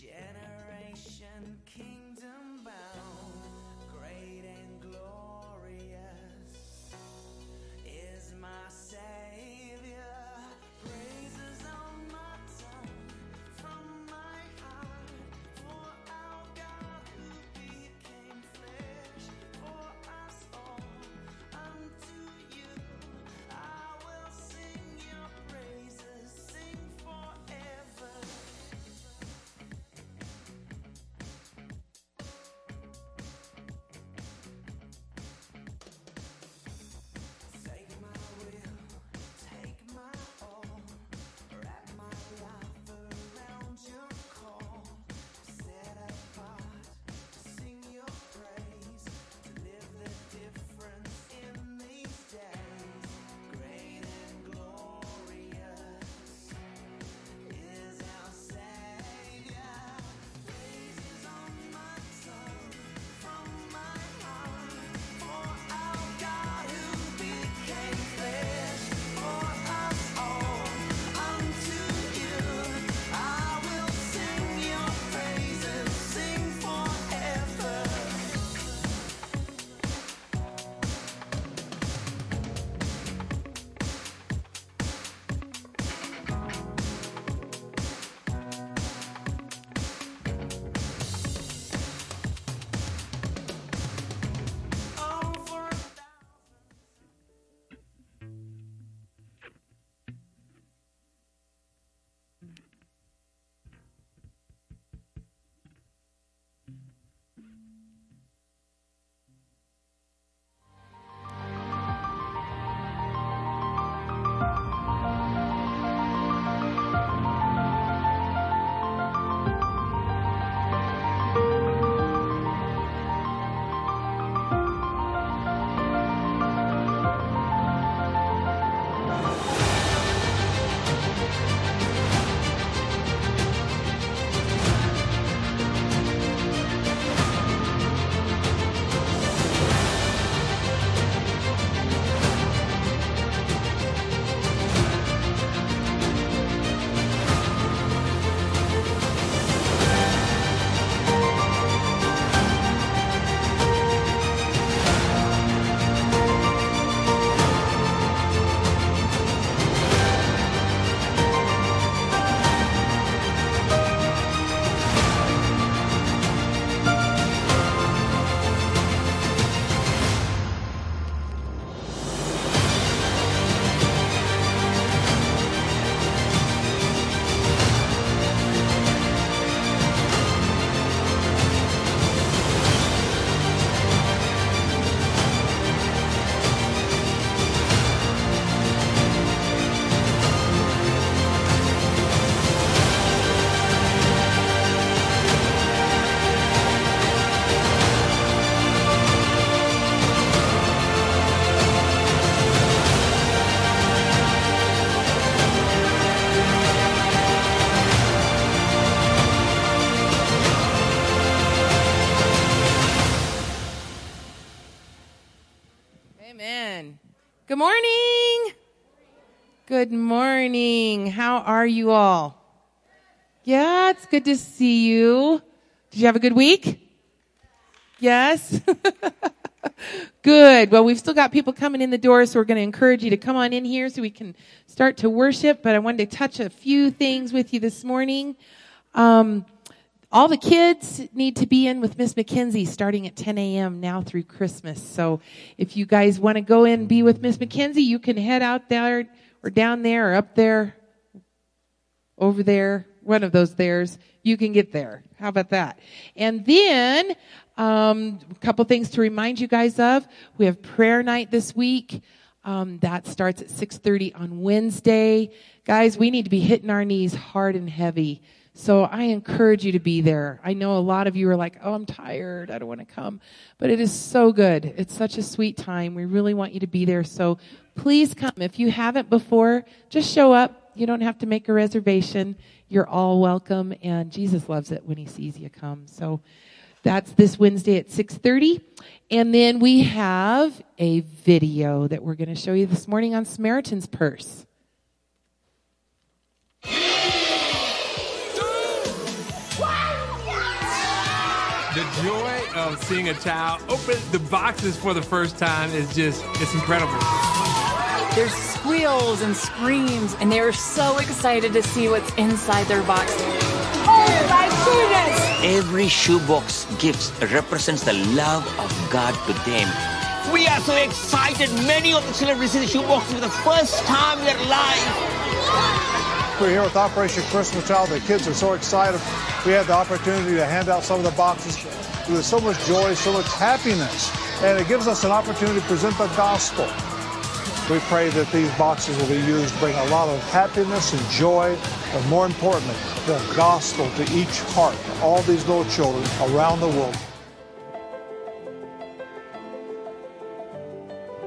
generation morning. How are you all? Yeah, it's good to see you. Did you have a good week? Yes. good. Well, we've still got people coming in the door, so we're going to encourage you to come on in here so we can start to worship. But I wanted to touch a few things with you this morning. Um, all the kids need to be in with Miss McKenzie starting at 10 a.m. now through Christmas. So if you guys want to go in and be with Miss McKenzie, you can head out there or down there or up there, over there, one of those theirs. You can get there. How about that? And then, um, a couple things to remind you guys of. We have prayer night this week. Um, that starts at 6.30 on Wednesday. Guys, we need to be hitting our knees hard and heavy. So I encourage you to be there. I know a lot of you are like, oh, I'm tired. I don't want to come. But it is so good. It's such a sweet time. We really want you to be there. So please come. If you haven't before, just show up. You don't have to make a reservation. You're all welcome. And Jesus loves it when he sees you come. So that's this Wednesday at 6:30. And then we have a video that we're going to show you this morning on Samaritan's Purse. Wow! joy of seeing a child open the boxes for the first time is just, it's incredible. There's squeals and screams, and they are so excited to see what's inside their box. Oh my goodness! Every shoebox gift represents the love of God to them. We are so excited. Many of the children receive the shoebox for the first time in their life. We're here with Operation Christmas Child. The kids are so excited. We had the opportunity to hand out some of the boxes with so much joy, so much happiness. And it gives us an opportunity to present the gospel. We pray that these boxes will be used to bring a lot of happiness and joy, but more importantly, the gospel to each heart, all these little children around the world.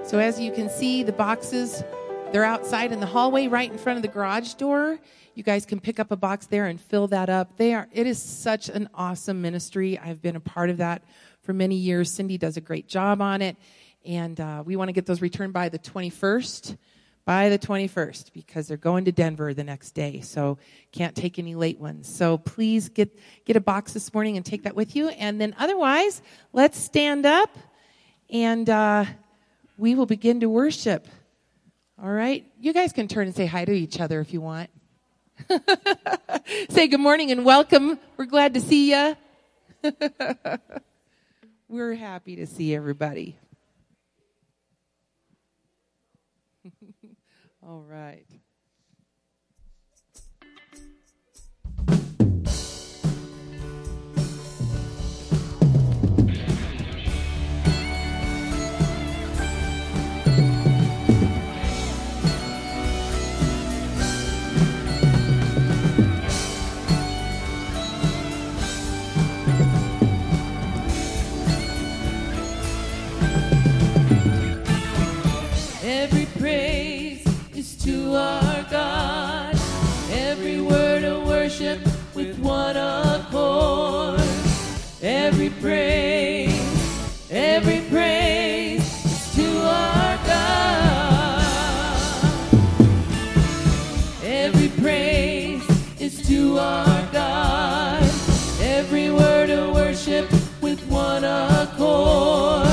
So as you can see, the boxes, they're outside in the hallway right in front of the garage door. You guys can pick up a box there and fill that up. They are, it is such an awesome ministry. I've been a part of that for many years. Cindy does a great job on it. And uh, we want to get those returned by the 21st. By the 21st, because they're going to Denver the next day. So can't take any late ones. So please get, get a box this morning and take that with you. And then otherwise, let's stand up and, uh, we will begin to worship. All right? You guys can turn and say hi to each other if you want. say good morning and welcome. We're glad to see you. We're happy to see everybody. All right. Every praise God. Every word of worship with one accord. Every praise, every praise is to our God. Every praise is to our God. Every word of worship with one accord.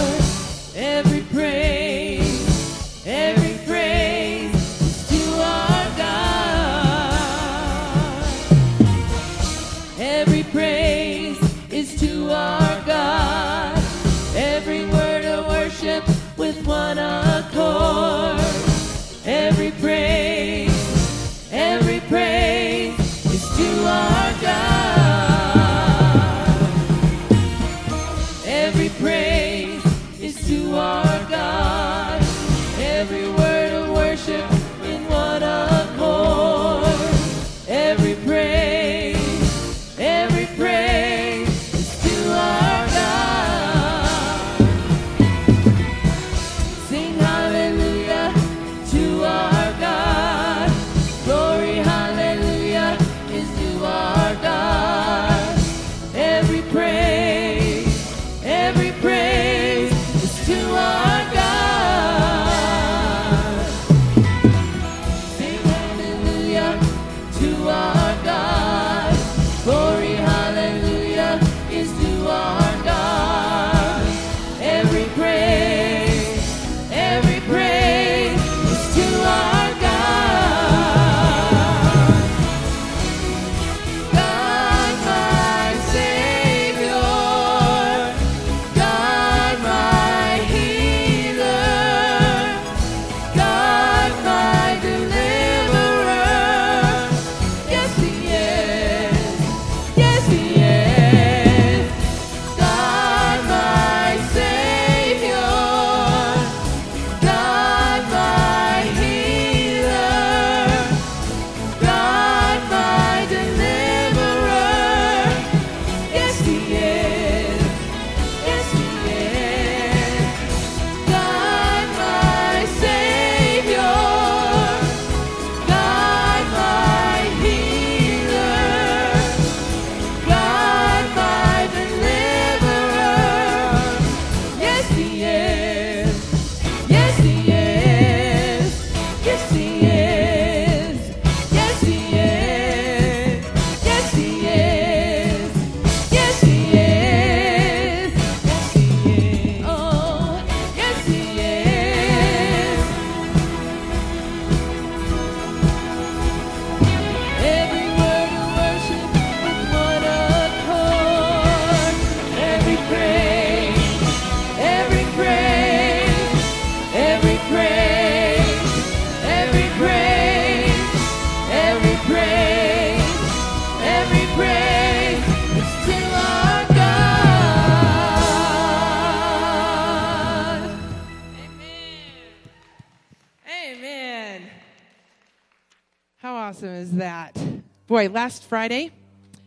Awesome is that? Boy, last Friday,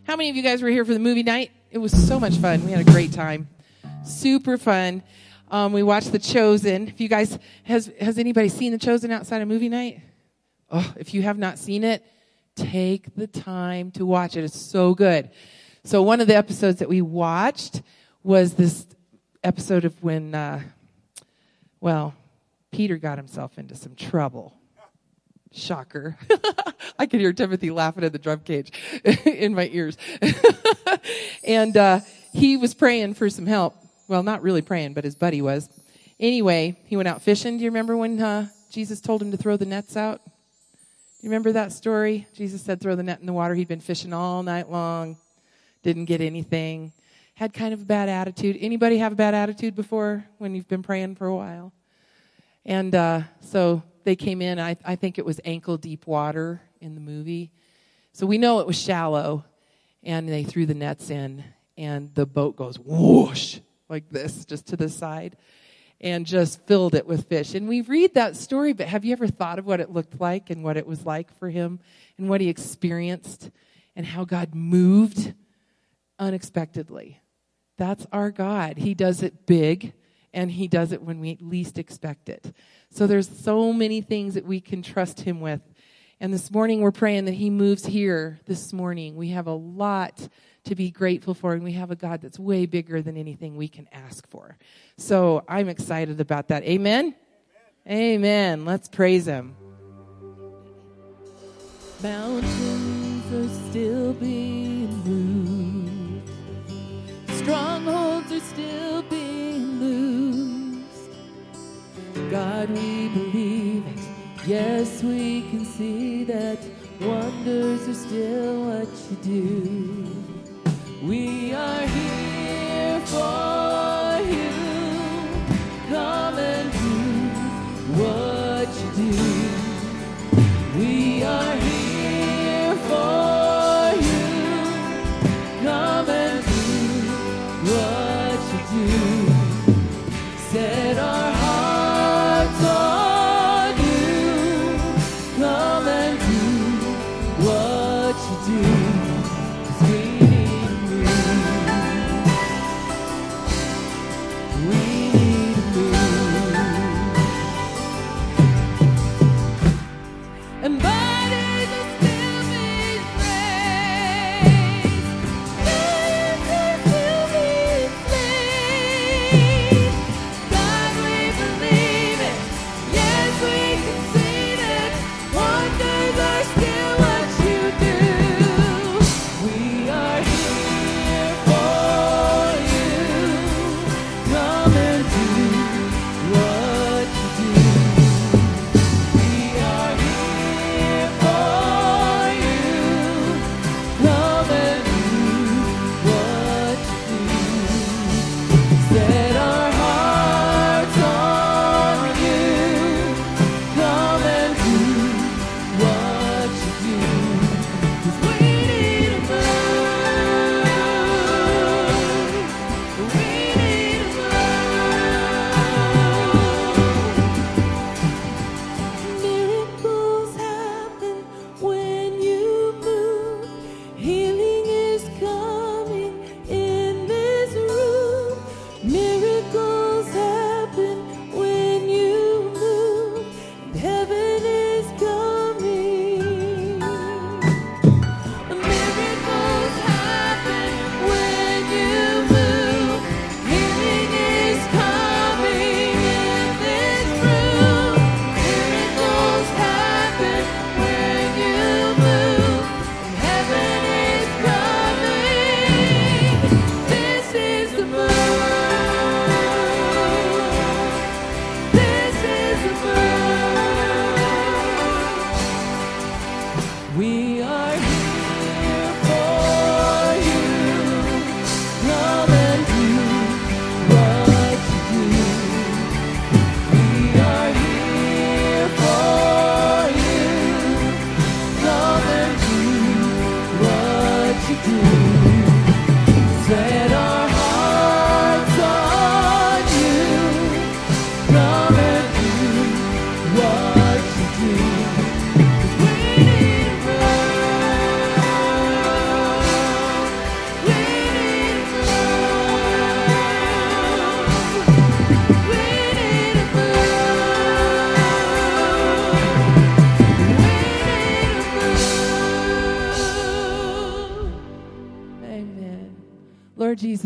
how many of you guys were here for the movie night? It was so much fun. We had a great time. Super fun. Um, we watched The Chosen. If you guys, has, has anybody seen The Chosen outside of movie night? Oh, if you have not seen it, take the time to watch it. It's so good. So one of the episodes that we watched was this episode of when, uh, well, Peter got himself into some trouble. Shocker. I could hear Timothy laughing at the drum cage in my ears. and uh, he was praying for some help. Well, not really praying, but his buddy was. Anyway, he went out fishing. Do you remember when uh, Jesus told him to throw the nets out? Do you remember that story? Jesus said, throw the net in the water. He'd been fishing all night long, didn't get anything, had kind of a bad attitude. Anybody have a bad attitude before when you've been praying for a while? And uh, so they came in. I, I think it was ankle deep water in the movie. So we know it was shallow. And they threw the nets in, and the boat goes whoosh like this, just to the side, and just filled it with fish. And we read that story, but have you ever thought of what it looked like and what it was like for him and what he experienced and how God moved unexpectedly? That's our God. He does it big and he does it when we least expect it. So there's so many things that we can trust him with. And this morning we're praying that he moves here this morning. We have a lot to be grateful for and we have a God that's way bigger than anything we can ask for. So I'm excited about that. Amen. Amen. Let's praise him. Mountains are still being moved. Strongholds are still being loosed. God, we believe it. Yes, we can see that wonders are still what you do. We are here for you. Come and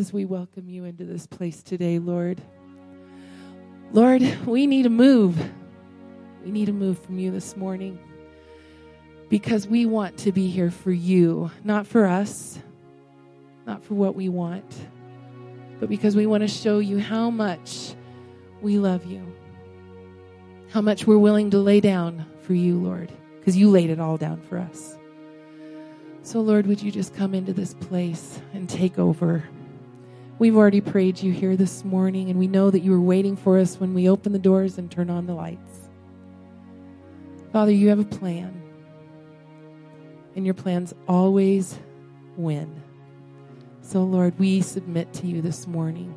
Jesus, we welcome you into this place today, Lord. Lord, we need a move. We need a move from you this morning because we want to be here for you, not for us, not for what we want, but because we want to show you how much we love you, how much we're willing to lay down for you, Lord, because you laid it all down for us. So, Lord, would you just come into this place and take over? We've already prayed you here this morning, and we know that you were waiting for us when we open the doors and turn on the lights. Father, you have a plan, and your plans always win. So, Lord, we submit to you this morning.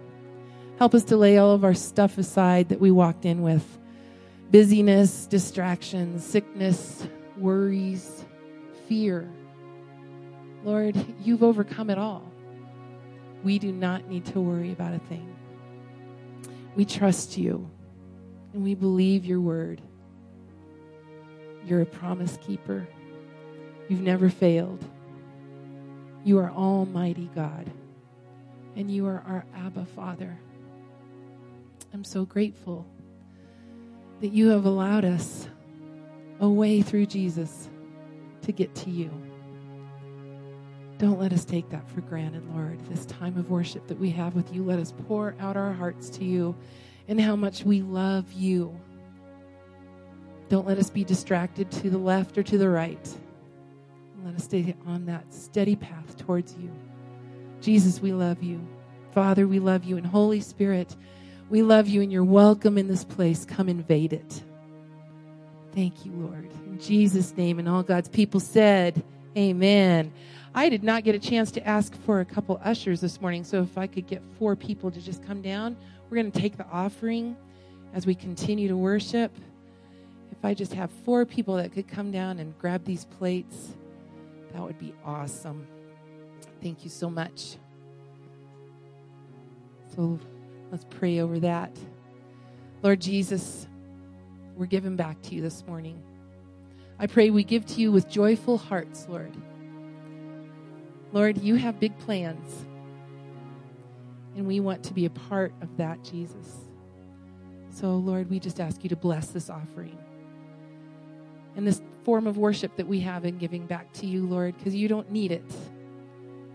Help us to lay all of our stuff aside that we walked in with busyness, distractions, sickness, worries, fear. Lord, you've overcome it all. We do not need to worry about a thing. We trust you and we believe your word. You're a promise keeper. You've never failed. You are Almighty God, and you are our Abba Father. I'm so grateful that you have allowed us a way through Jesus to get to you. Don't let us take that for granted, Lord. This time of worship that we have with you, let us pour out our hearts to you and how much we love you. Don't let us be distracted to the left or to the right. Let us stay on that steady path towards you. Jesus, we love you. Father, we love you. And Holy Spirit, we love you and you're welcome in this place. Come invade it. Thank you, Lord. In Jesus' name, and all God's people said, Amen. I did not get a chance to ask for a couple ushers this morning, so if I could get four people to just come down, we're going to take the offering as we continue to worship. If I just have four people that could come down and grab these plates, that would be awesome. Thank you so much. So let's pray over that. Lord Jesus, we're giving back to you this morning. I pray we give to you with joyful hearts, Lord. Lord, you have big plans, and we want to be a part of that, Jesus. So, Lord, we just ask you to bless this offering and this form of worship that we have in giving back to you, Lord, because you don't need it.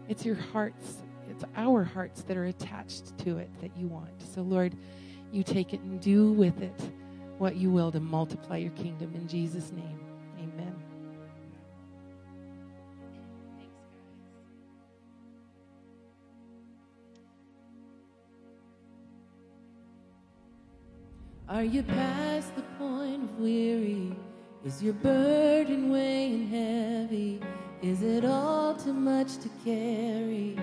It's your hearts, it's our hearts that are attached to it that you want. So, Lord, you take it and do with it what you will to multiply your kingdom in Jesus' name. Are you past the point of weary? Is your burden weighing heavy? Is it all too much to carry?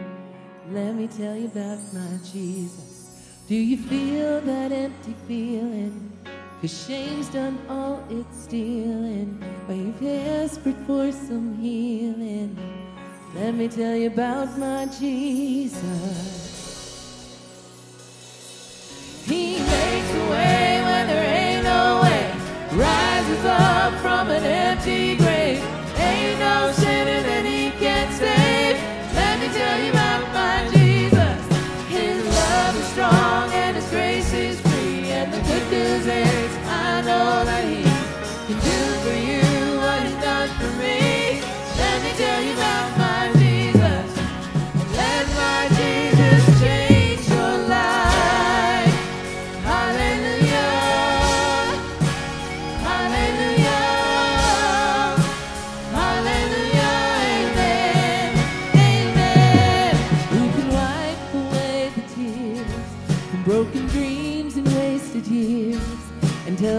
Let me tell you about my Jesus. Do you feel that empty feeling? Cause shame's done all it's stealing. But you're desperate for some healing. Let me tell you about my Jesus. He makes a way ain't no way. Rises up from an empty grave. Ain't no sinner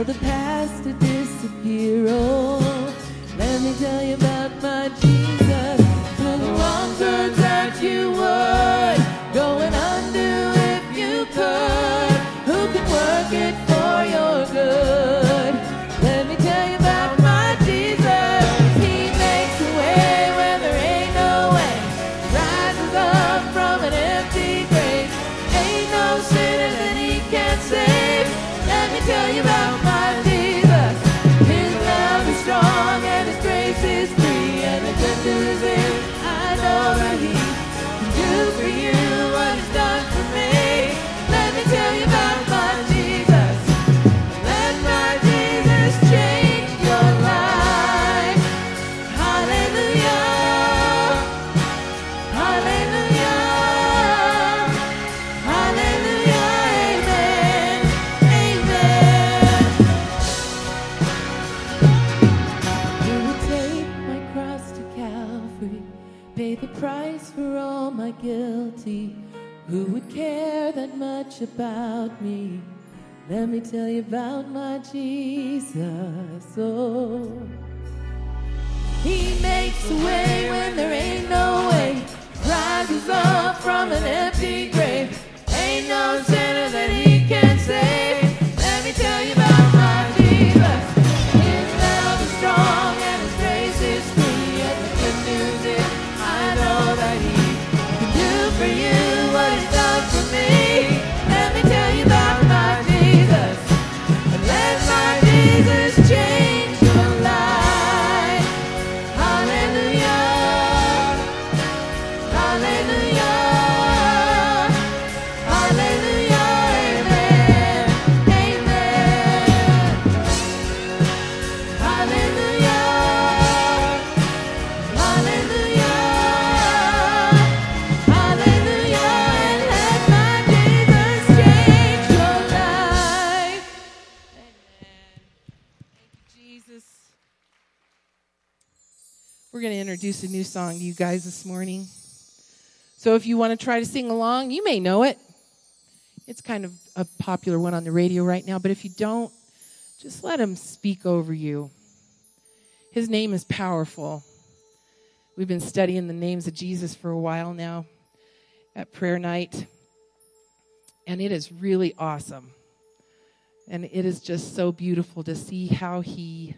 the past about me? Let me tell you about my Jesus. Oh. He makes a way when there ain't no way. Rises up from an empty grave. Ain't no sinner that he can save. We're going to introduce a new song to you guys this morning. So if you want to try to sing along, you may know it. It's kind of a popular one on the radio right now, but if you don't, just let him speak over you. His name is powerful. We've been studying the names of Jesus for a while now at prayer night, and it is really awesome. And it is just so beautiful to see how he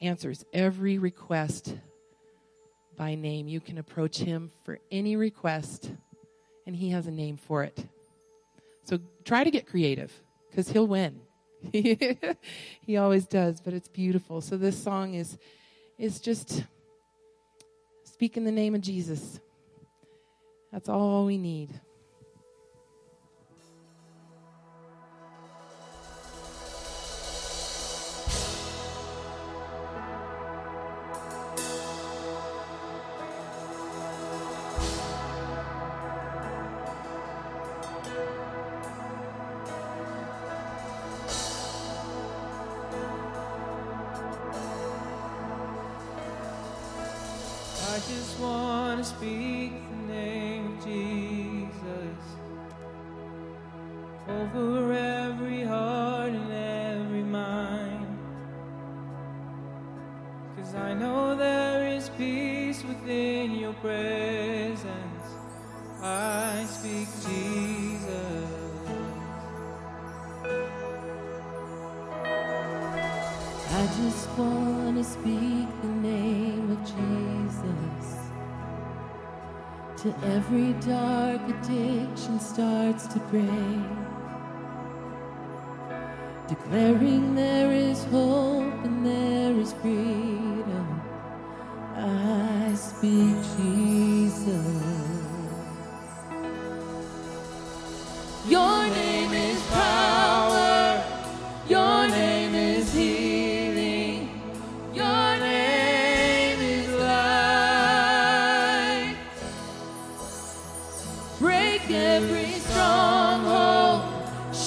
answers every request by name. You can approach him for any request, and he has a name for it. So try to get creative because he'll win. he always does, but it's beautiful. So this song is is just speak in the name of Jesus. That's all we need.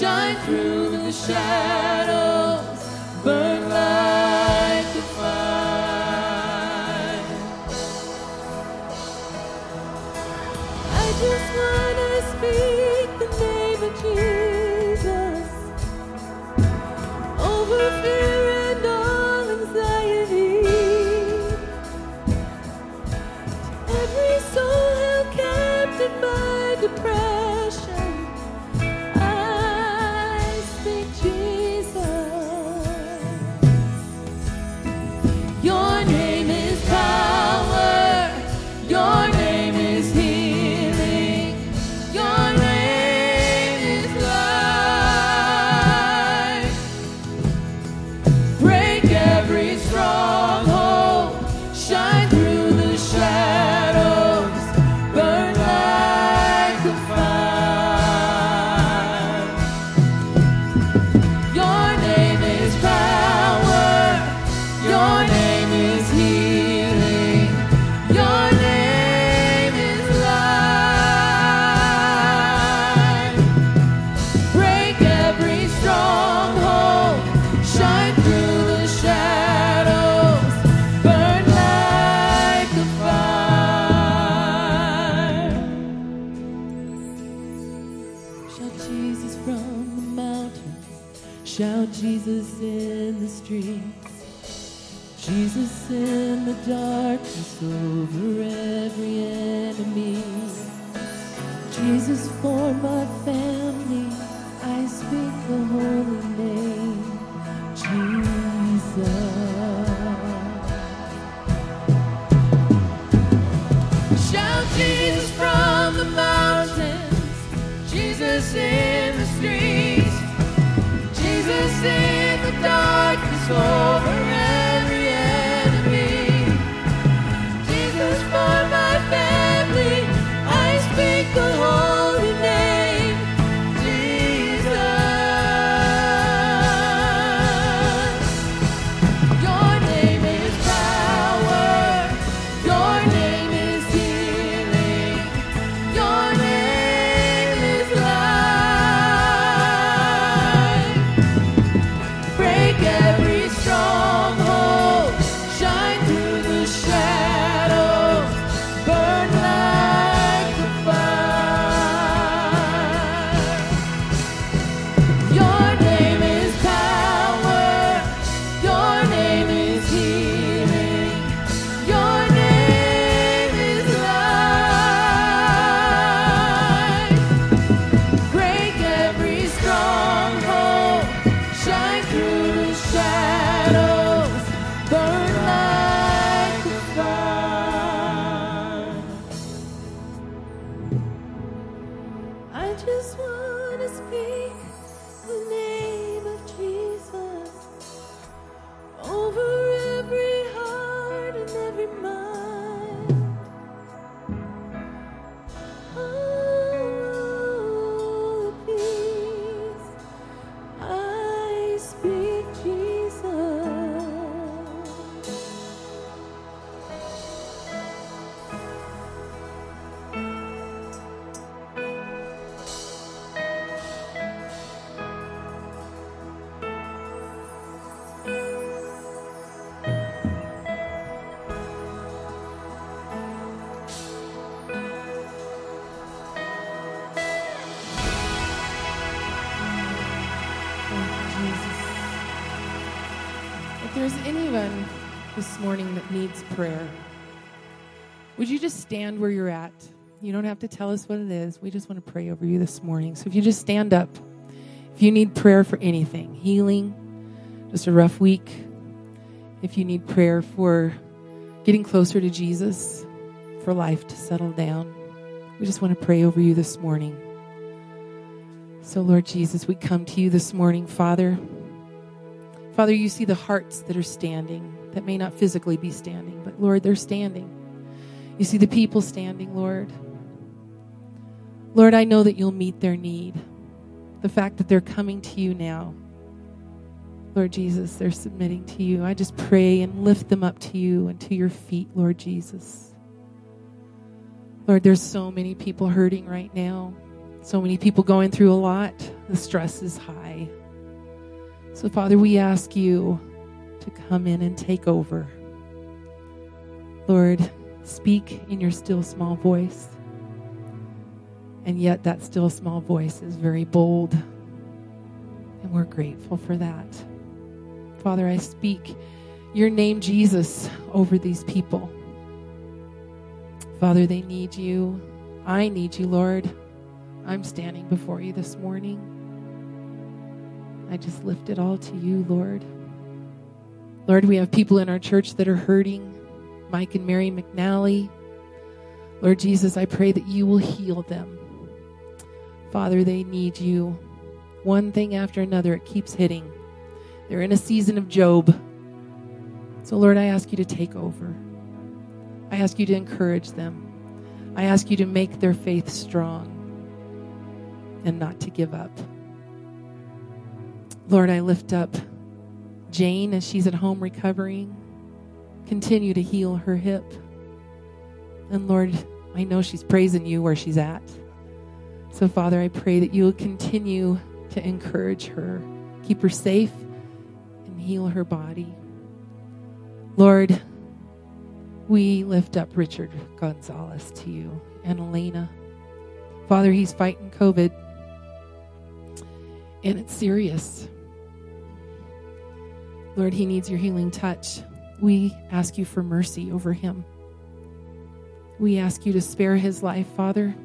Shine through the shadows. Stand where you're at? You don't have to tell us what it is. We just want to pray over you this morning. So if you just stand up, if you need prayer for anything, healing, just a rough week, if you need prayer for getting closer to Jesus, for life to settle down, we just want to pray over you this morning. So, Lord Jesus, we come to you this morning, Father. Father, you see the hearts that are standing, that may not physically be standing, but Lord, they're standing. You see the people standing, Lord. Lord, I know that you'll meet their need. The fact that they're coming to you now. Lord Jesus, they're submitting to you. I just pray and lift them up to you and to your feet, Lord Jesus. Lord, there's so many people hurting right now. So many people going through a lot. The stress is high. So, Father, we ask you to come in and take over. Lord, speak in your still small voice. And yet, that still small voice is very bold. And we're grateful for that. Father, I speak your name, Jesus, over these people. Father, they need you. I need you, Lord. I'm standing before you this morning. I just lift it all to you, Lord. Lord, we have people in our church that are hurting. Mike and Mary McNally. Lord Jesus, I pray that you will heal them. Father, they need you. One thing after another, it keeps hitting. They're in a season of Job. So, Lord, I ask you to take over. I ask you to encourage them. I ask you to make their faith strong and not to give up. Lord, I lift up Jane as she's at home recovering. Continue to heal her hip. And Lord, I know she's praising you where she's at. So, Father, I pray that you will continue to encourage her, keep her safe, and heal her body. Lord, we lift up Richard Gonzalez to you and Elena. Father, he's fighting COVID, and it's serious. Lord, he needs your healing touch. We ask you for mercy over him. We ask you to spare his life, Father.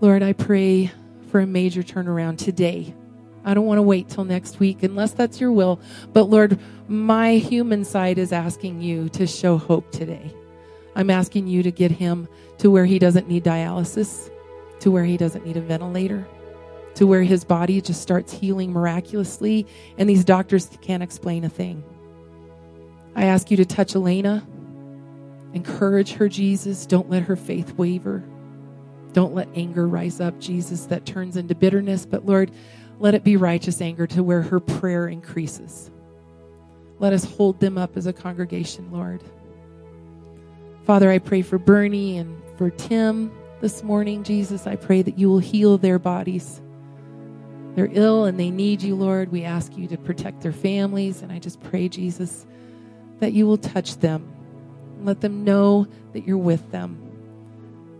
Lord, I pray for a major turnaround today. I don't want to wait till next week unless that's your will. But Lord, my human side is asking you to show hope today. I'm asking you to get him to where he doesn't need dialysis, to where he doesn't need a ventilator, to where his body just starts healing miraculously and these doctors can't explain a thing. I ask you to touch Elena. Encourage her, Jesus. Don't let her faith waver. Don't let anger rise up, Jesus, that turns into bitterness. But Lord, let it be righteous anger to where her prayer increases. Let us hold them up as a congregation, Lord. Father, I pray for Bernie and for Tim this morning, Jesus. I pray that you will heal their bodies. They're ill and they need you, Lord. We ask you to protect their families. And I just pray, Jesus, that you will touch them. And let them know that you're with them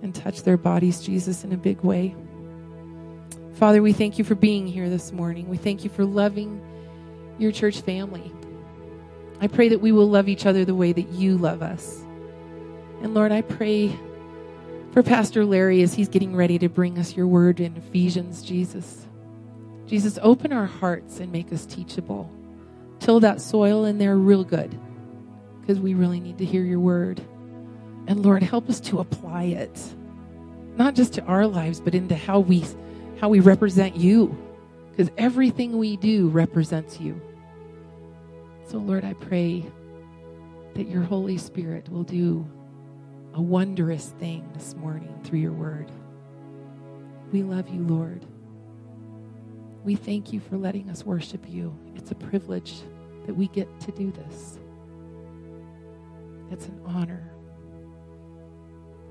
and touch their bodies, Jesus, in a big way. Father, we thank you for being here this morning. We thank you for loving your church family. I pray that we will love each other the way that you love us. And Lord, I pray for Pastor Larry as he's getting ready to bring us your word in Ephesians, Jesus. Jesus, open our hearts and make us teachable. Till that soil in there real good because we really need to hear your word. And Lord, help us to apply it, not just to our lives, but into how we how we represent you because everything we do represents you. So, Lord, I pray that your Holy Spirit will do a wondrous thing this morning through your word. We love you, Lord. We thank you for letting us worship you. It's a privilege that we get to do this. It's an honor.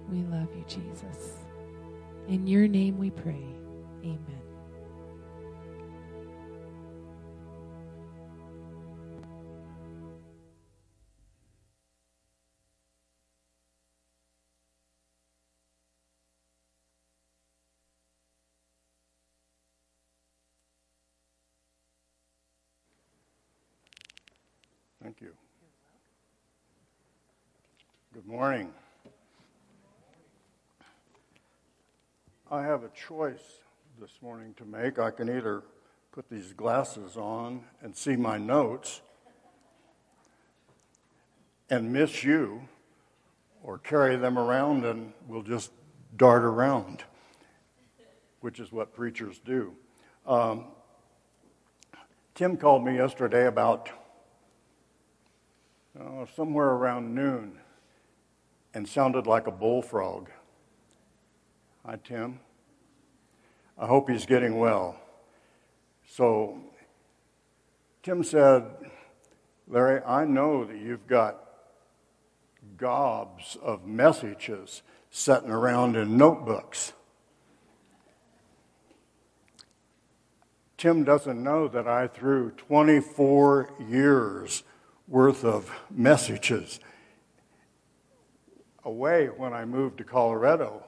We love you, Jesus. In your name we pray. Amen. Good morning. I have a choice this morning to make. I can either put these glasses on and see my notes and miss you, or carry them around and we'll just dart around, which is what preachers do. Um, Tim called me yesterday about uh, somewhere around noon and sounded like a bullfrog. Hi, Tim. I hope he's getting well. So, Tim said, Larry, I know that you've got gobs of messages sitting around in notebooks. Tim doesn't know that I threw 24 years worth of messages away when I moved to Colorado.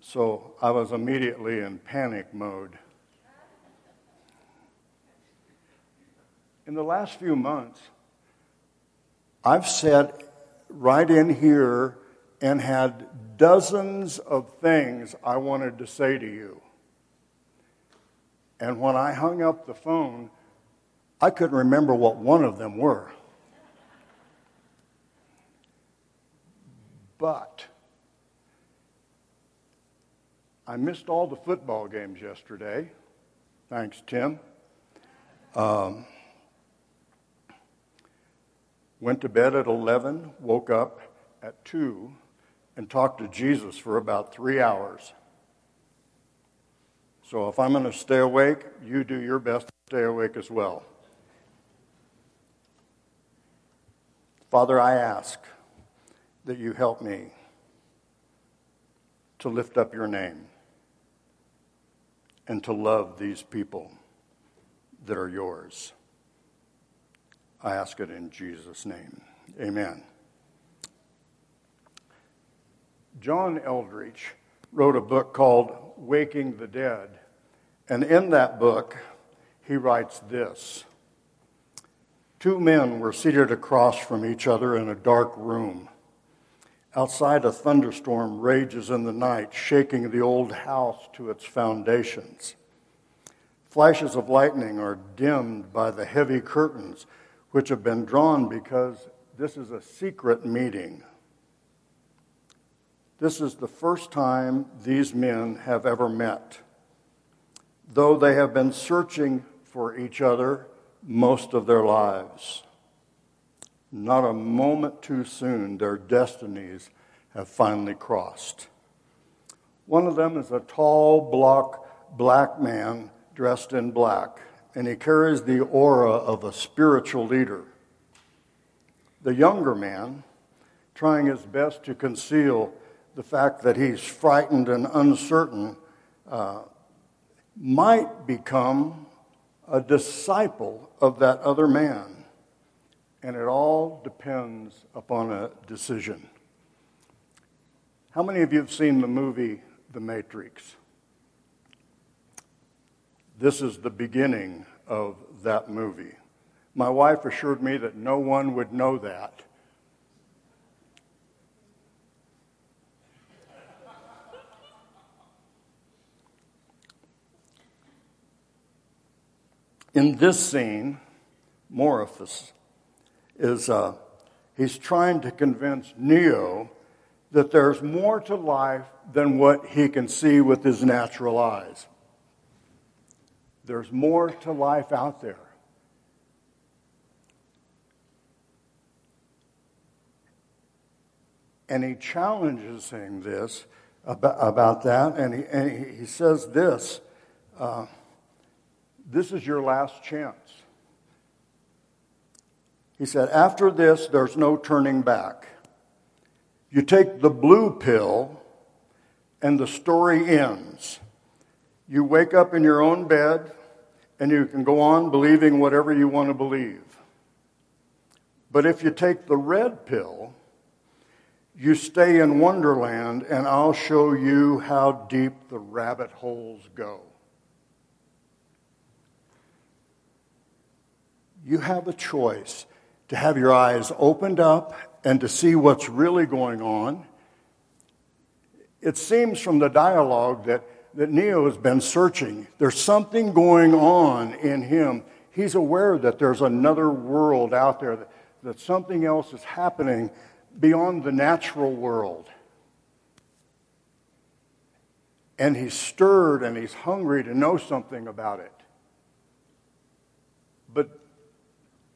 So I was immediately in panic mode. In the last few months, I've sat right in here and had dozens of things I wanted to say to you. And when I hung up the phone, I couldn't remember what one of them were. But I missed all the football games yesterday. Thanks, Tim. Um, went to bed at 11, woke up at 2, and talked to Jesus for about three hours. So if I'm going to stay awake, you do your best to stay awake as well. Father, I ask that you help me to lift up your name and to love these people that are yours. I ask it in Jesus' name. Amen. John Eldredge wrote a book called Waking the Dead. And in that book, he writes this Two men were seated across from each other in a dark room. Outside, a thunderstorm rages in the night, shaking the old house to its foundations. Flashes of lightning are dimmed by the heavy curtains, which have been drawn because this is a secret meeting. This is the first time these men have ever met, though they have been searching for each other most of their lives. Not a moment too soon, their destinies have finally crossed. One of them is a tall, block, black man dressed in black, and he carries the aura of a spiritual leader. The younger man, trying his best to conceal the fact that he's frightened and uncertain, uh, might become a disciple of that other man. And it all depends upon a decision. How many of you have seen the movie The Matrix? This is the beginning of that movie. My wife assured me that no one would know that. In this scene, Morpheus is uh, he's trying to convince Neo that there's more to life than what he can see with his natural eyes. There's more to life out there. And he challenges him this about, about that, and he, and he says this uh, This is your last chance. He said, After this, there's no turning back. You take the blue pill, and the story ends. You wake up in your own bed, and you can go on believing whatever you want to believe. But if you take the red pill, you stay in Wonderland, and I'll show you how deep the rabbit holes go. You have a choice to have your eyes opened up and to see what's really going on. It seems from the dialogue that, that Neo has been searching. There's something going on in him. He's aware that there's another world out there, that, that something else is happening beyond the natural world. And he's stirred and he's hungry to know something about it. But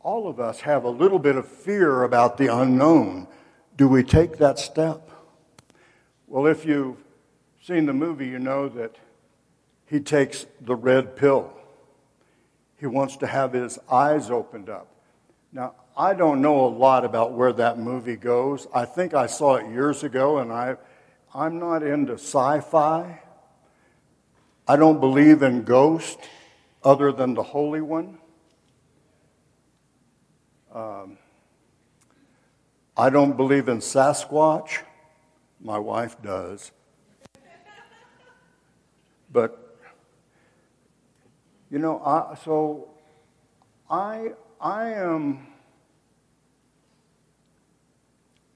all of us have a little bit of fear about the unknown. Do we take that step? Well, if you've seen the movie, you know that he takes the red pill. He wants to have his eyes opened up. Now, I don't know a lot about where that movie goes. I think I saw it years ago, and I, I'm not into sci fi. I don't believe in ghosts other than the Holy One. Um, I don't believe in Sasquatch. My wife does. But, you know, I, so I, I am,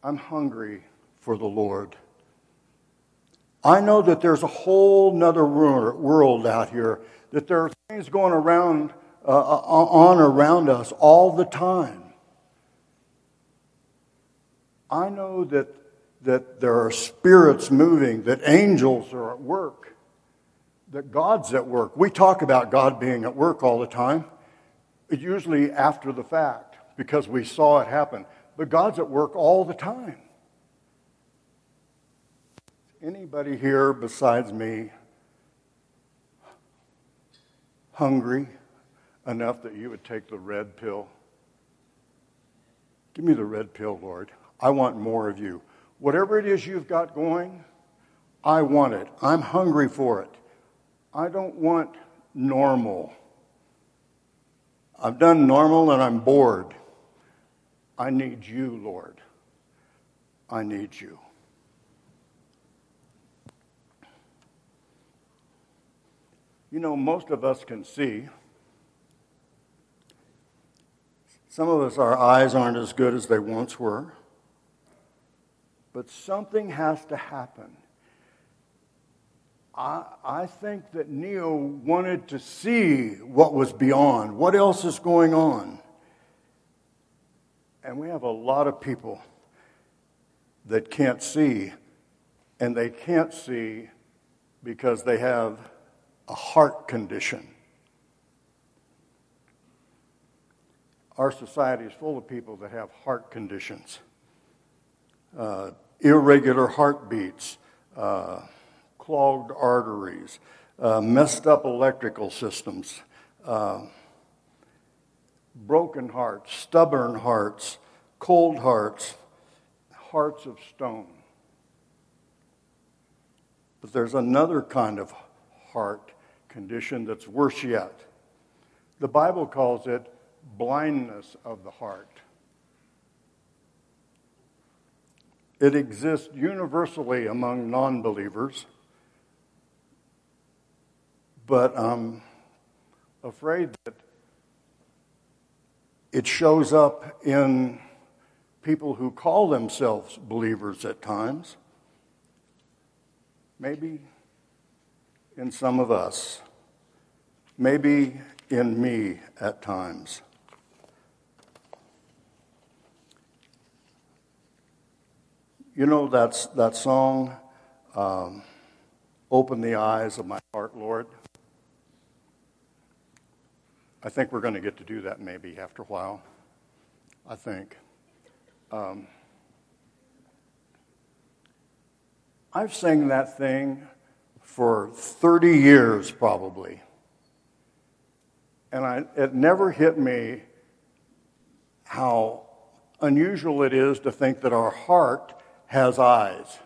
I'm hungry for the Lord. I know that there's a whole nother world out here, that there are things going around, uh, uh on around us all the time. I know that, that there are spirits moving, that angels are at work, that God's at work. We talk about God being at work all the time, usually after the fact, because we saw it happen. But God's at work all the time. Anybody here besides me hungry enough that you would take the red pill? Give me the red pill, Lord. I want more of you. Whatever it is you've got going, I want it. I'm hungry for it. I don't want normal. I've done normal and I'm bored. I need you, Lord. I need you. You know, most of us can see Some of us, our eyes aren't as good as they once were. But something has to happen. I, I think that Neo wanted to see what was beyond, what else is going on. And we have a lot of people that can't see, and they can't see because they have a heart condition. Our society is full of people that have heart conditions, uh, irregular heartbeats, uh, clogged arteries, uh, messed up electrical systems, uh, broken hearts, stubborn hearts, cold hearts, hearts of stone. But there's another kind of heart condition that's worse yet. The Bible calls it blindness of the heart. It exists universally among non believers, but I'm afraid that it shows up in people who call themselves believers at times, maybe in some of us, maybe in me at times. You know that's, that song, um, Open the Eyes of My Heart, Lord? I think we're going to get to do that maybe after a while. I think. Um, I've sang that thing for 30 years probably. And I, it never hit me how unusual it is to think that our heart has eyes.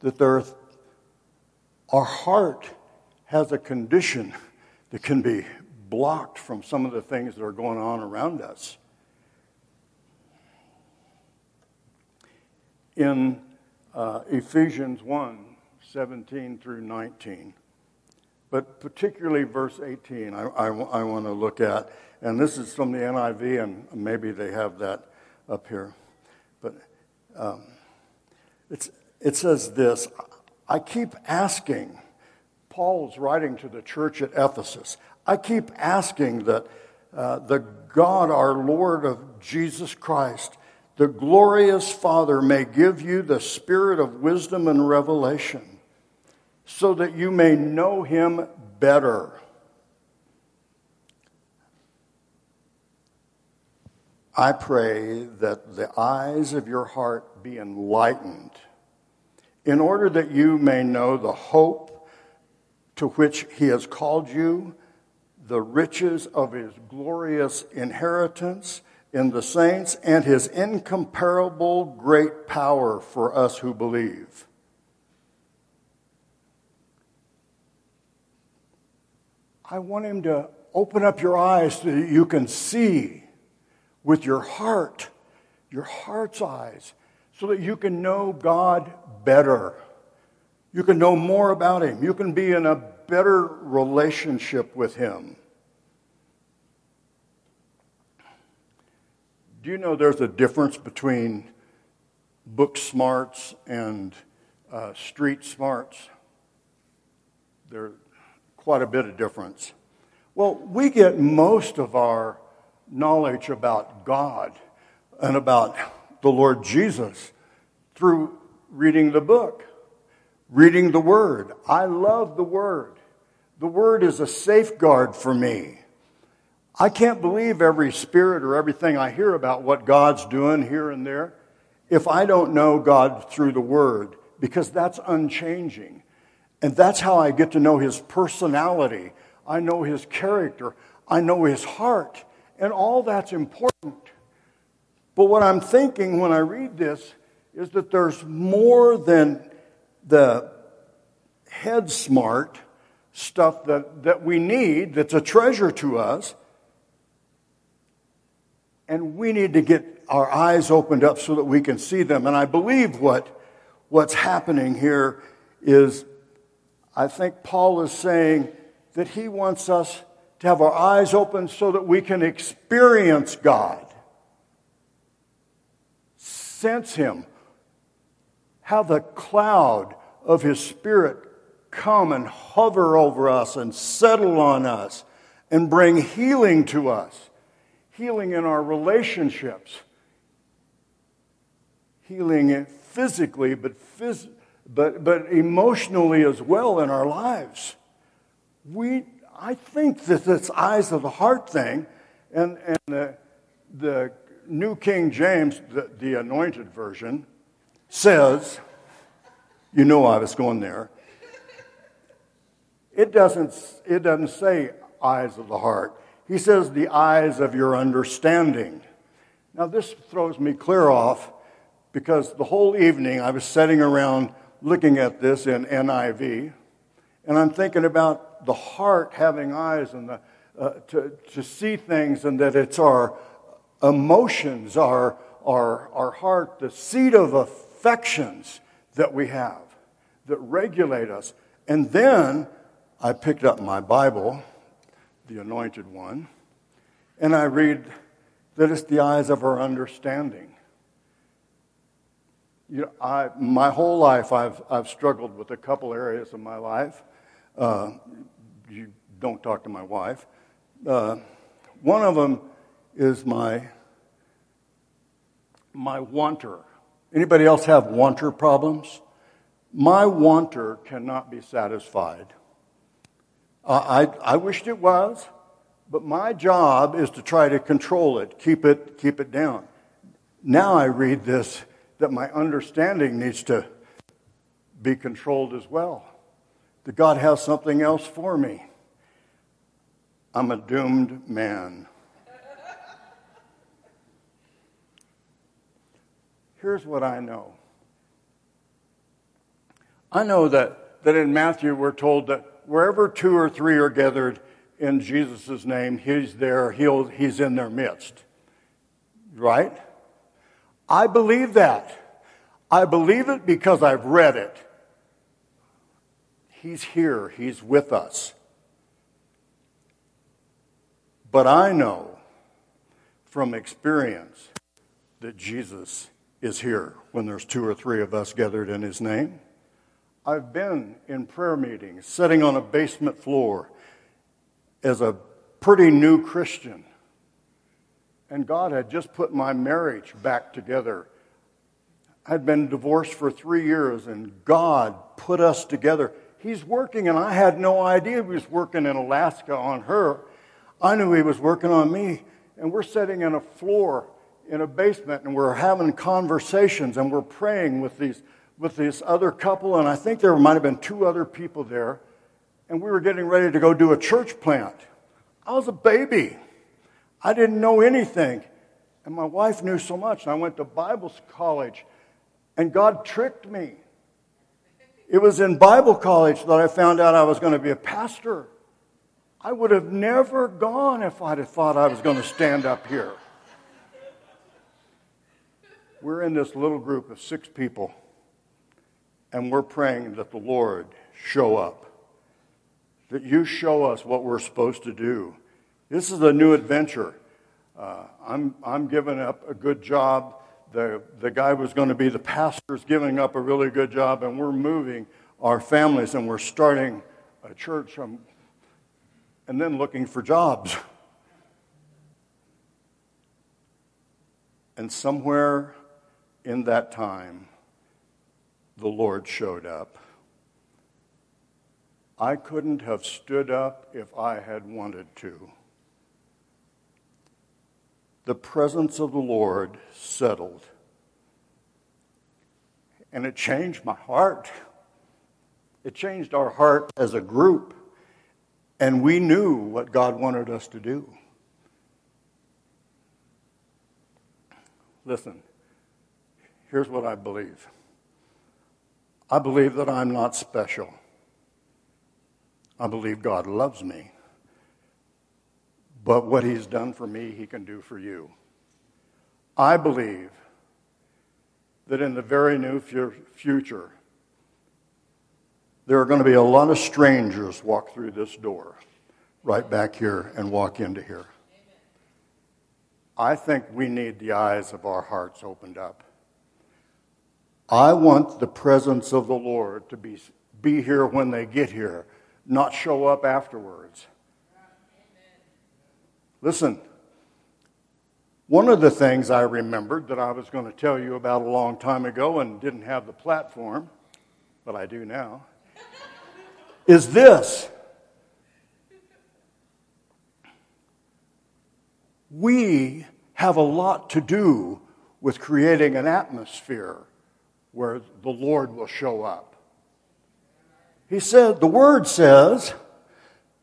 That there, our heart has a condition that can be blocked from some of the things that are going on around us. In uh, Ephesians 1 17 through 19, but particularly verse 18, I, I, I want to look at. And this is from the NIV, and maybe they have that up here. But um, it says this I keep asking, Paul's writing to the church at Ephesus, I keep asking that uh, the God, our Lord of Jesus Christ, the glorious Father, may give you the spirit of wisdom and revelation so that you may know him better I pray that the eyes of your heart be enlightened in order that you may know the hope to which he has called you, the riches of his glorious inheritance in the saints, and his incomparable great power for us who believe. I want him to open up your eyes so that you can see with your heart, your heart's eyes, so that you can know God better. You can know more about Him. You can be in a better relationship with Him. Do you know there's a difference between book smarts and uh, street smarts? There's quite a bit of difference. Well, we get most of our knowledge about God and about the Lord Jesus through reading the book, reading the Word. I love the Word. The Word is a safeguard for me. I can't believe every spirit or everything I hear about what God's doing here and there if I don't know God through the Word, because that's unchanging. And that's how I get to know His personality. I know His character. I know His heart. And all that's important. But what I'm thinking when I read this is that there's more than the head smart stuff that, that we need that's a treasure to us. And we need to get our eyes opened up so that we can see them. And I believe what, what's happening here is I think Paul is saying that he wants us to have our eyes open so that we can experience God, sense Him, have the cloud of His Spirit come and hover over us and settle on us and bring healing to us, healing in our relationships, healing physically, but, phys- but, but emotionally as well in our lives. We, I think that this eyes of the heart thing, and, and the, the New King James, the, the anointed version, says, you know I was going there. It doesn't, it doesn't say eyes of the heart. He says the eyes of your understanding. Now, this throws me clear off because the whole evening I was sitting around looking at this in NIV, and I'm thinking about the heart having eyes and the, uh, to, to see things, and that it's our emotions, our, our, our heart, the seat of affections that we have that regulate us. And then I picked up my Bible, the anointed one, and I read that it's the eyes of our understanding. You know, I, my whole life, I've, I've struggled with a couple areas of my life. Uh, you don't talk to my wife. Uh, one of them is my, my wanter. Anybody else have wanter problems? My wanter cannot be satisfied. Uh, I, I wished it was, but my job is to try to control it, keep it, keep it down. Now I read this that my understanding needs to be controlled as well. That God has something else for me. I'm a doomed man. Here's what I know I know that, that in Matthew we're told that wherever two or three are gathered in Jesus' name, he's there, he'll, he's in their midst. Right? I believe that. I believe it because I've read it. He's here, He's with us. But I know from experience that Jesus is here when there's two or three of us gathered in His name. I've been in prayer meetings, sitting on a basement floor as a pretty new Christian. And God had just put my marriage back together. I'd been divorced for three years, and God put us together. He's working, and I had no idea he was working in Alaska on her. I knew he was working on me. And we're sitting in a floor in a basement, and we're having conversations, and we're praying with these with this other couple, and I think there might have been two other people there, and we were getting ready to go do a church plant. I was a baby. I didn't know anything. And my wife knew so much, I went to Bible college, and God tricked me. It was in Bible college that I found out I was going to be a pastor. I would have never gone if I'd have thought I was going to stand up here. We're in this little group of six people and we're praying that the Lord show up, that you show us what we're supposed to do. This is a new adventure. Uh, I'm, I'm giving up a good job. The, the guy was going to be the pastor's giving up a really good job, and we're moving our families and we're starting a church um, and then looking for jobs. And somewhere in that time, the Lord showed up. I couldn't have stood up if I had wanted to. The presence of the Lord settled. And it changed my heart. It changed our heart as a group. And we knew what God wanted us to do. Listen, here's what I believe. I believe that I'm not special. I believe God loves me. But what He's done for me, He can do for you. I believe that in the very new future, there are going to be a lot of strangers walk through this door. right back here and walk into here. I think we need the eyes of our hearts opened up. I want the presence of the Lord to be, be here when they get here, not show up afterwards. Listen, one of the things I remembered that I was going to tell you about a long time ago and didn't have the platform, but I do now, is this. We have a lot to do with creating an atmosphere where the Lord will show up. He said, the Word says,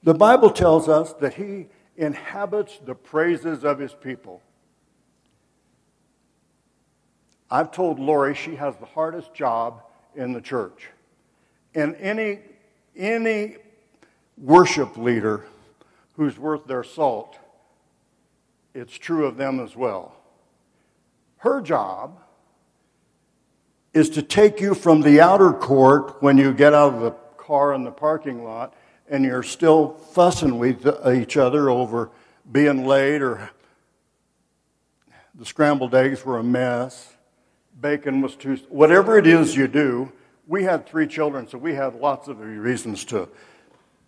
the Bible tells us that He inhabits the praises of His people. I've told Lori she has the hardest job in the church. And any, any worship leader who's worth their salt, it's true of them as well. Her job is to take you from the outer court when you get out of the car in the parking lot and you're still fussing with each other over being late or the scrambled eggs were a mess bacon was too, whatever it is you do. We had three children, so we had lots of reasons to,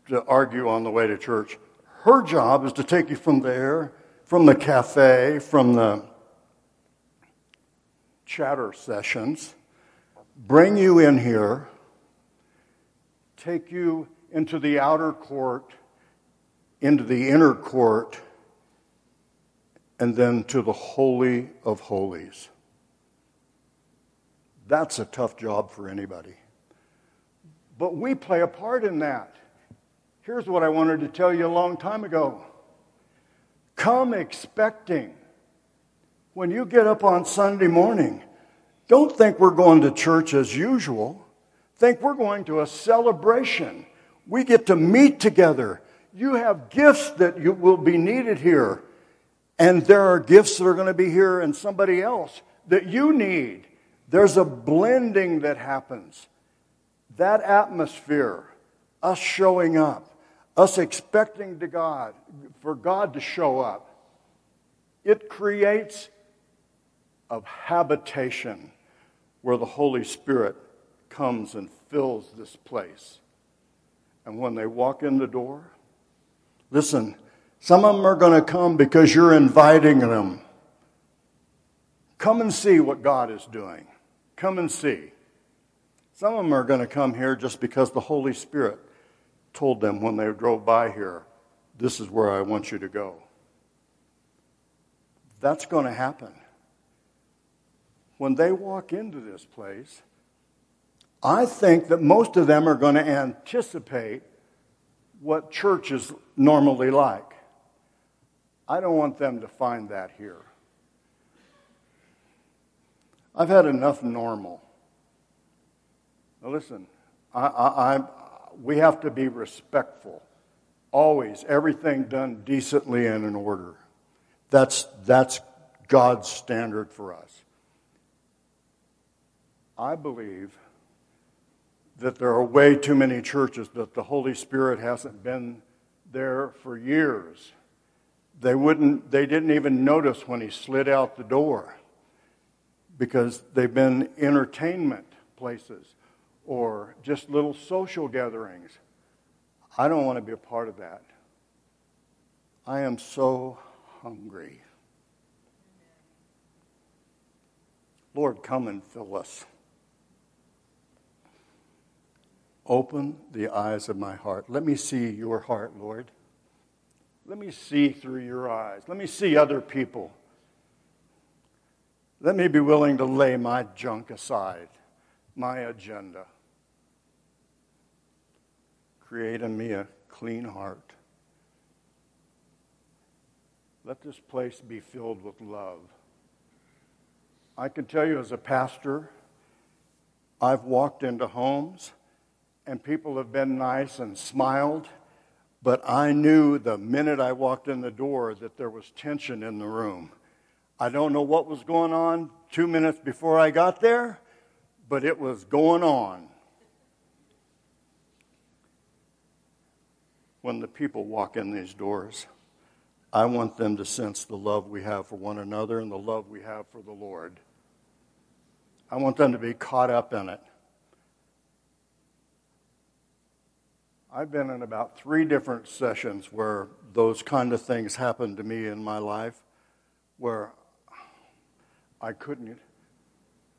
to argue on the way to church. Her job is to take you from there, from the cafe, from the chatter sessions, bring you in here, take you into the outer court, into the inner court, and then to the Holy of Holies. That's a tough job for anybody. But we play a part in that. Here's what I wanted to tell you a long time ago come expecting. When you get up on Sunday morning, don't think we're going to church as usual. Think we're going to a celebration. We get to meet together. You have gifts that you will be needed here. And there are gifts that are going to be here and somebody else that you need. There's a blending that happens. That atmosphere, us showing up, us expecting to God, for God to show up, it creates a habitation where the Holy Spirit comes and fills this place. And when they walk in the door, listen, some of them are going to come because you're inviting them. Come and see what God is doing. Come and see. Some of them are going to come here just because the Holy Spirit told them when they drove by here, this is where I want you to go. That's going to happen. When they walk into this place, I think that most of them are going to anticipate what church is normally like. I don't want them to find that here. I've had enough normal. Now listen, I, I, I, we have to be respectful. Always, everything done decently and in order. That's, that's God's standard for us. I believe that there are way too many churches that the Holy Spirit hasn't been there for years. They, wouldn't, they didn't even notice when he slid out the door because they've been entertainment places or just little social gatherings. I don't want to be a part of that. I am so hungry. Lord, come and fill us. Open the eyes of my heart. Let me see your heart, Lord. Let me see through your eyes. Let me see other people. Let me be willing to lay my junk aside, my agenda. Create in me a clean heart. Let this place be filled with love. I can tell you as a pastor, I've walked into homes and people have been nice and smiled, but I knew the minute I walked in the door that there was tension in the room. I don't know what was going on two minutes before I got there, but it was going on. when the people walk in these doors, I want them to sense the love we have for one another and the love we have for the Lord. I want them to be caught up in it. I've been in about three different sessions where those kind of things happened to me in my life, where I couldn't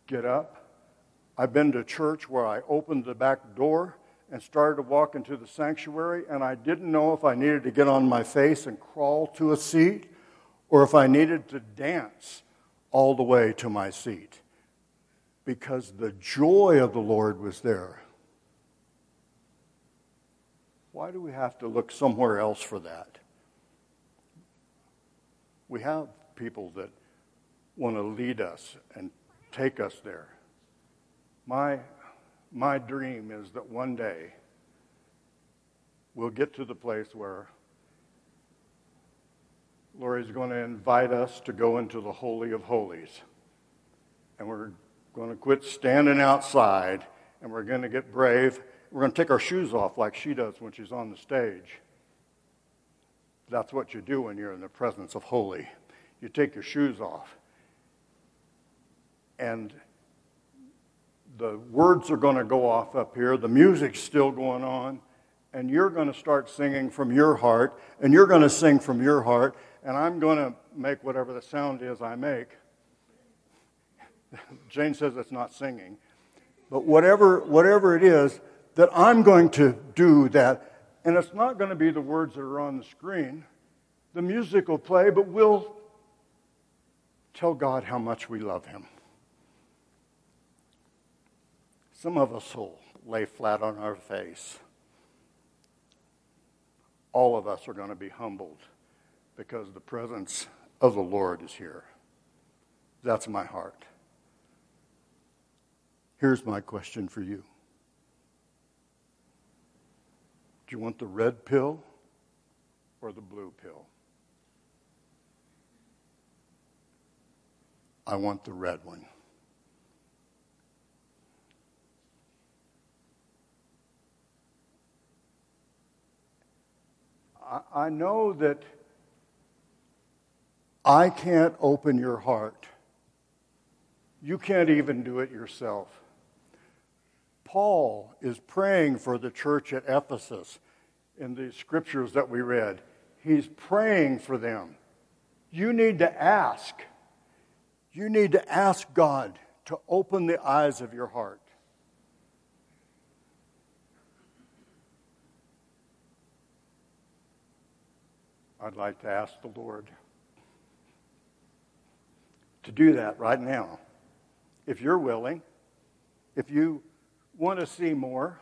get up. I've been to church where I opened the back door and started to walk into the sanctuary, and I didn't know if I needed to get on my face and crawl to a seat or if I needed to dance all the way to my seat because the joy of the Lord was there. Why do we have to look somewhere else for that? We have people that want to lead us and take us there. My, my dream is that one day we'll get to the place where Lori's going to invite us to go into the Holy of Holies. And we're going to quit standing outside and we're going to get brave we're going to take our shoes off like she does when she's on the stage. That's what you do when you're in the presence of holy. You take your shoes off. And the words are going to go off up here, the music's still going on, and you're going to start singing from your heart, and you're going to sing from your heart, and I'm going to make whatever the sound is I make. Jane says it's not singing. But whatever, whatever it is, that I'm going to do that. And it's not going to be the words that are on the screen. The music will play, but we'll tell God how much we love Him. Some of us will lay flat on our face. All of us are going to be humbled because the presence of the Lord is here. That's my heart. Here's my question for you. Do you want the red pill or the blue pill? I want the red one. I, know that I can't open your heart. You can't even do it yourself. Paul is praying for the church at Ephesus in the scriptures that we read. He's praying for them. You need to ask. You need to ask God to open the eyes of your heart. I'd like to ask the Lord to do that right now. If you're willing, if you want to see more.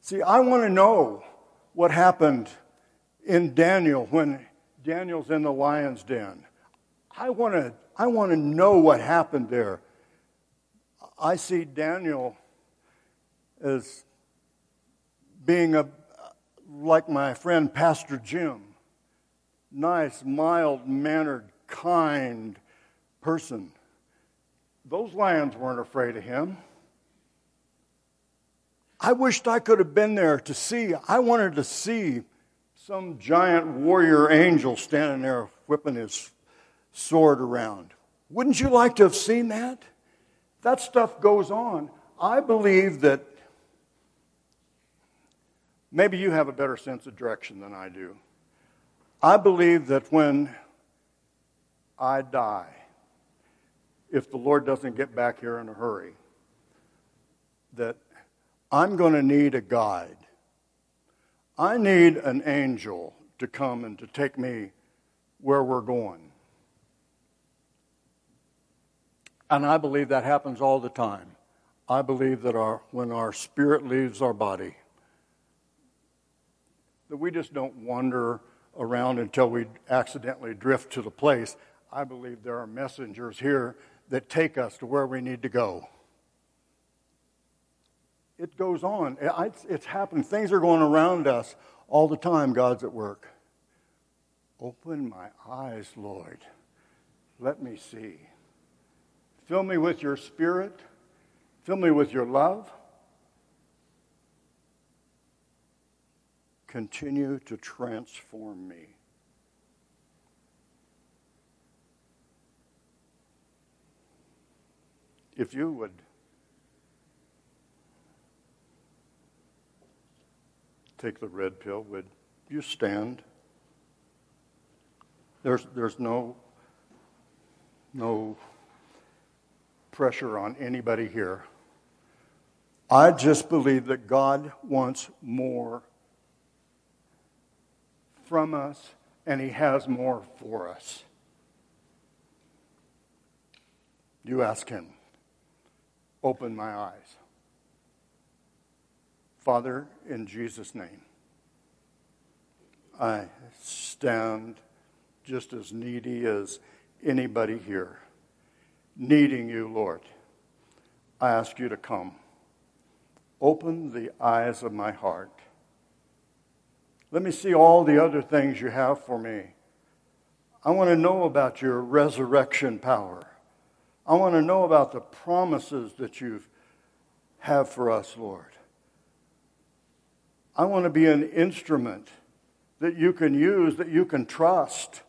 See, I want to know what happened in Daniel when Daniel's in the lion's den. I want to, I want to know what happened there. I see Daniel as being a, like my friend Pastor Jim, nice, mild mannered, kind person. Those lions weren't afraid of him. I wished I could have been there to see. I wanted to see some giant warrior angel standing there whipping his sword around. Wouldn't you like to have seen that? That stuff goes on. I believe that maybe you have a better sense of direction than I do. I believe that when I die, if the Lord doesn't get back here in a hurry, that I'm going to need a guide. I need an angel to come and to take me where we're going. And I believe that happens all the time. I believe that our, when our spirit leaves our body, that we just don't wander around until we accidentally drift to the place. I believe there are messengers here that take us to where we need to go. It goes on. It's, it's happening. Things are going around us all the time. God's at work. Open my eyes, Lord. Let me see. Fill me with your spirit. Fill me with your love. continue to transform me. If you would take the red pill, would you stand? There's, there's no, no pressure on anybody here. I just believe that God wants more from us, and He has more for us. You ask Him, open my eyes. Father, in Jesus' name, I stand just as needy as anybody here, needing you, Lord. I ask you to come. Open the eyes of my heart. Let me see all the other things you have for me. I want to know about your resurrection power. I want to know about the promises that you have for us, Lord. I want to be an instrument that you can use, that you can trust.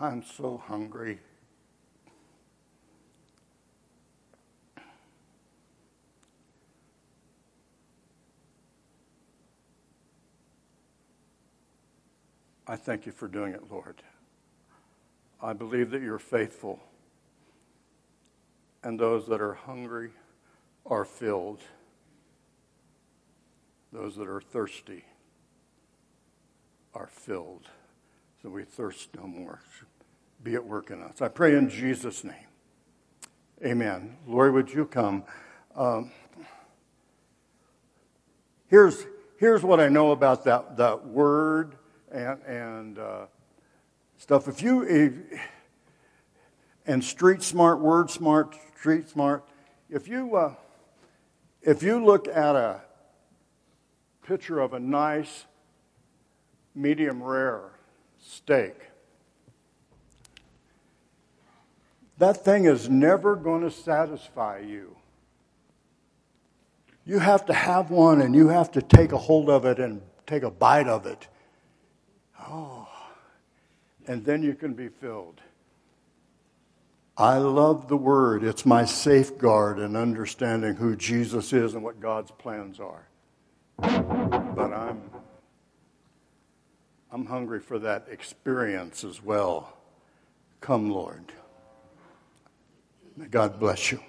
I'm so hungry. I thank you for doing it, Lord. I believe that you're faithful, and those that are hungry are filled, those that are thirsty are filled. So we thirst no more. Be at work in us. I pray in Jesus' name. Amen. Lori, would you come? Um, here's, here's what I know about that, that word and, and uh, stuff. If you, if, and street smart, word smart, street smart, if you, uh, if you look at a picture of a nice medium rare steak, that thing is never going to satisfy you. You have to have one and you have to take a hold of it and take a bite of it Oh, and then you can be filled. I love the word. It's my safeguard in understanding who Jesus is and what God's plans are. But I'm I'm hungry for that experience as well. Come, Lord. May God bless you.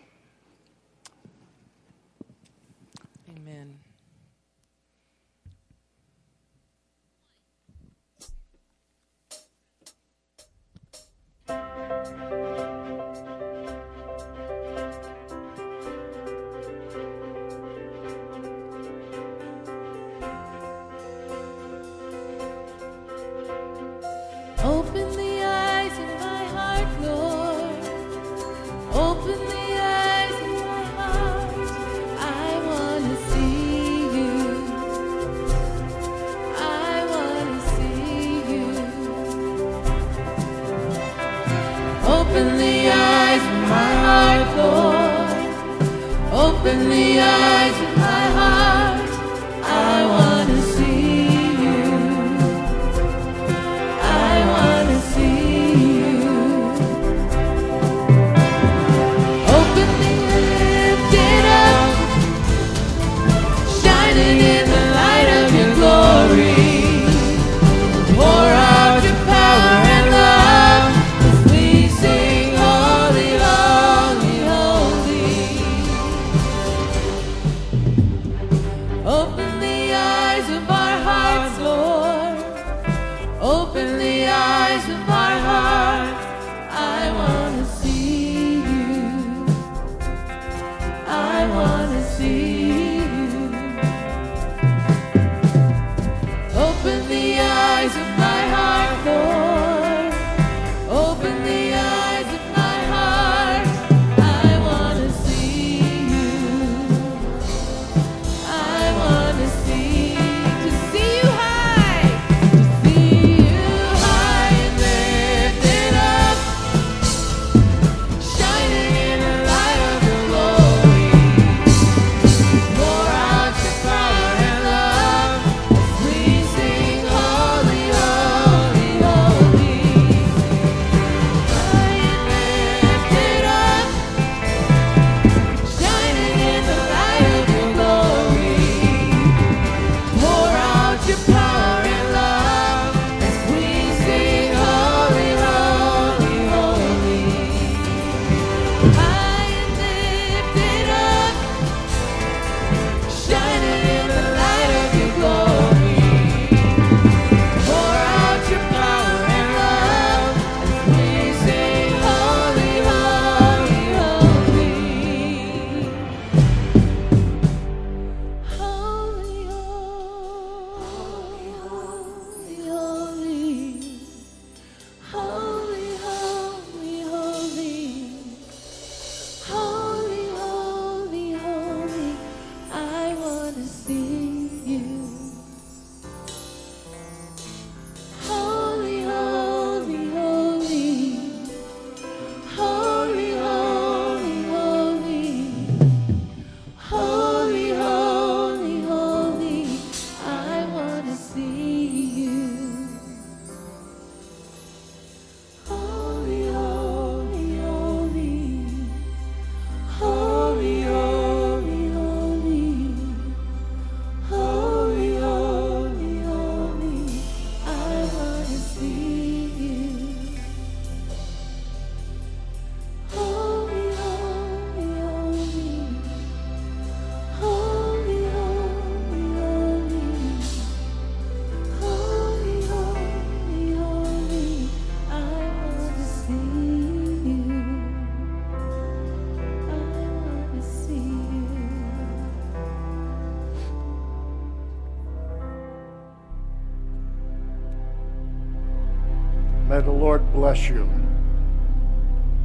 May the Lord bless you,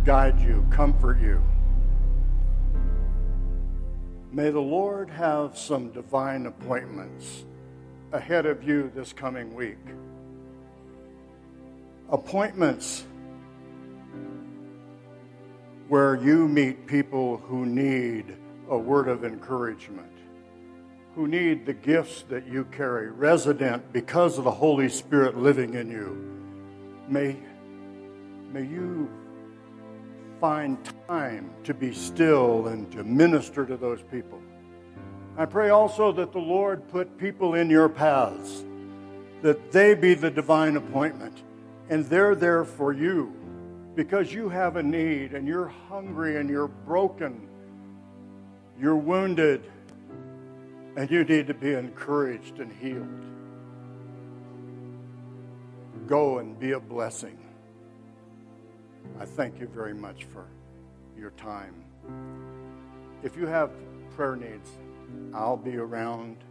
guide you, comfort you. May the Lord have some divine appointments ahead of you this coming week. Appointments where you meet people who need a word of encouragement, who need the gifts that you carry, resident because of the Holy Spirit living in you. May, may you find time to be still and to minister to those people. I pray also that the Lord put people in your paths, that they be the divine appointment, and they're there for you because you have a need and you're hungry and you're broken, you're wounded, and you need to be encouraged and healed. Go and be a blessing. I thank you very much for your time. If you have prayer needs, I'll be around.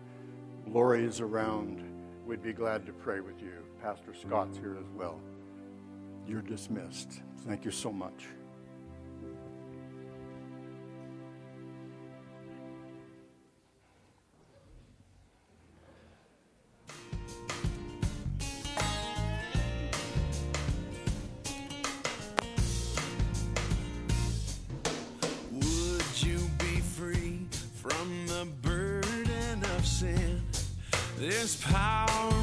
Lori is around. We'd be glad to pray with you. Pastor Scott's here as well. You're dismissed. Thank you so much. Power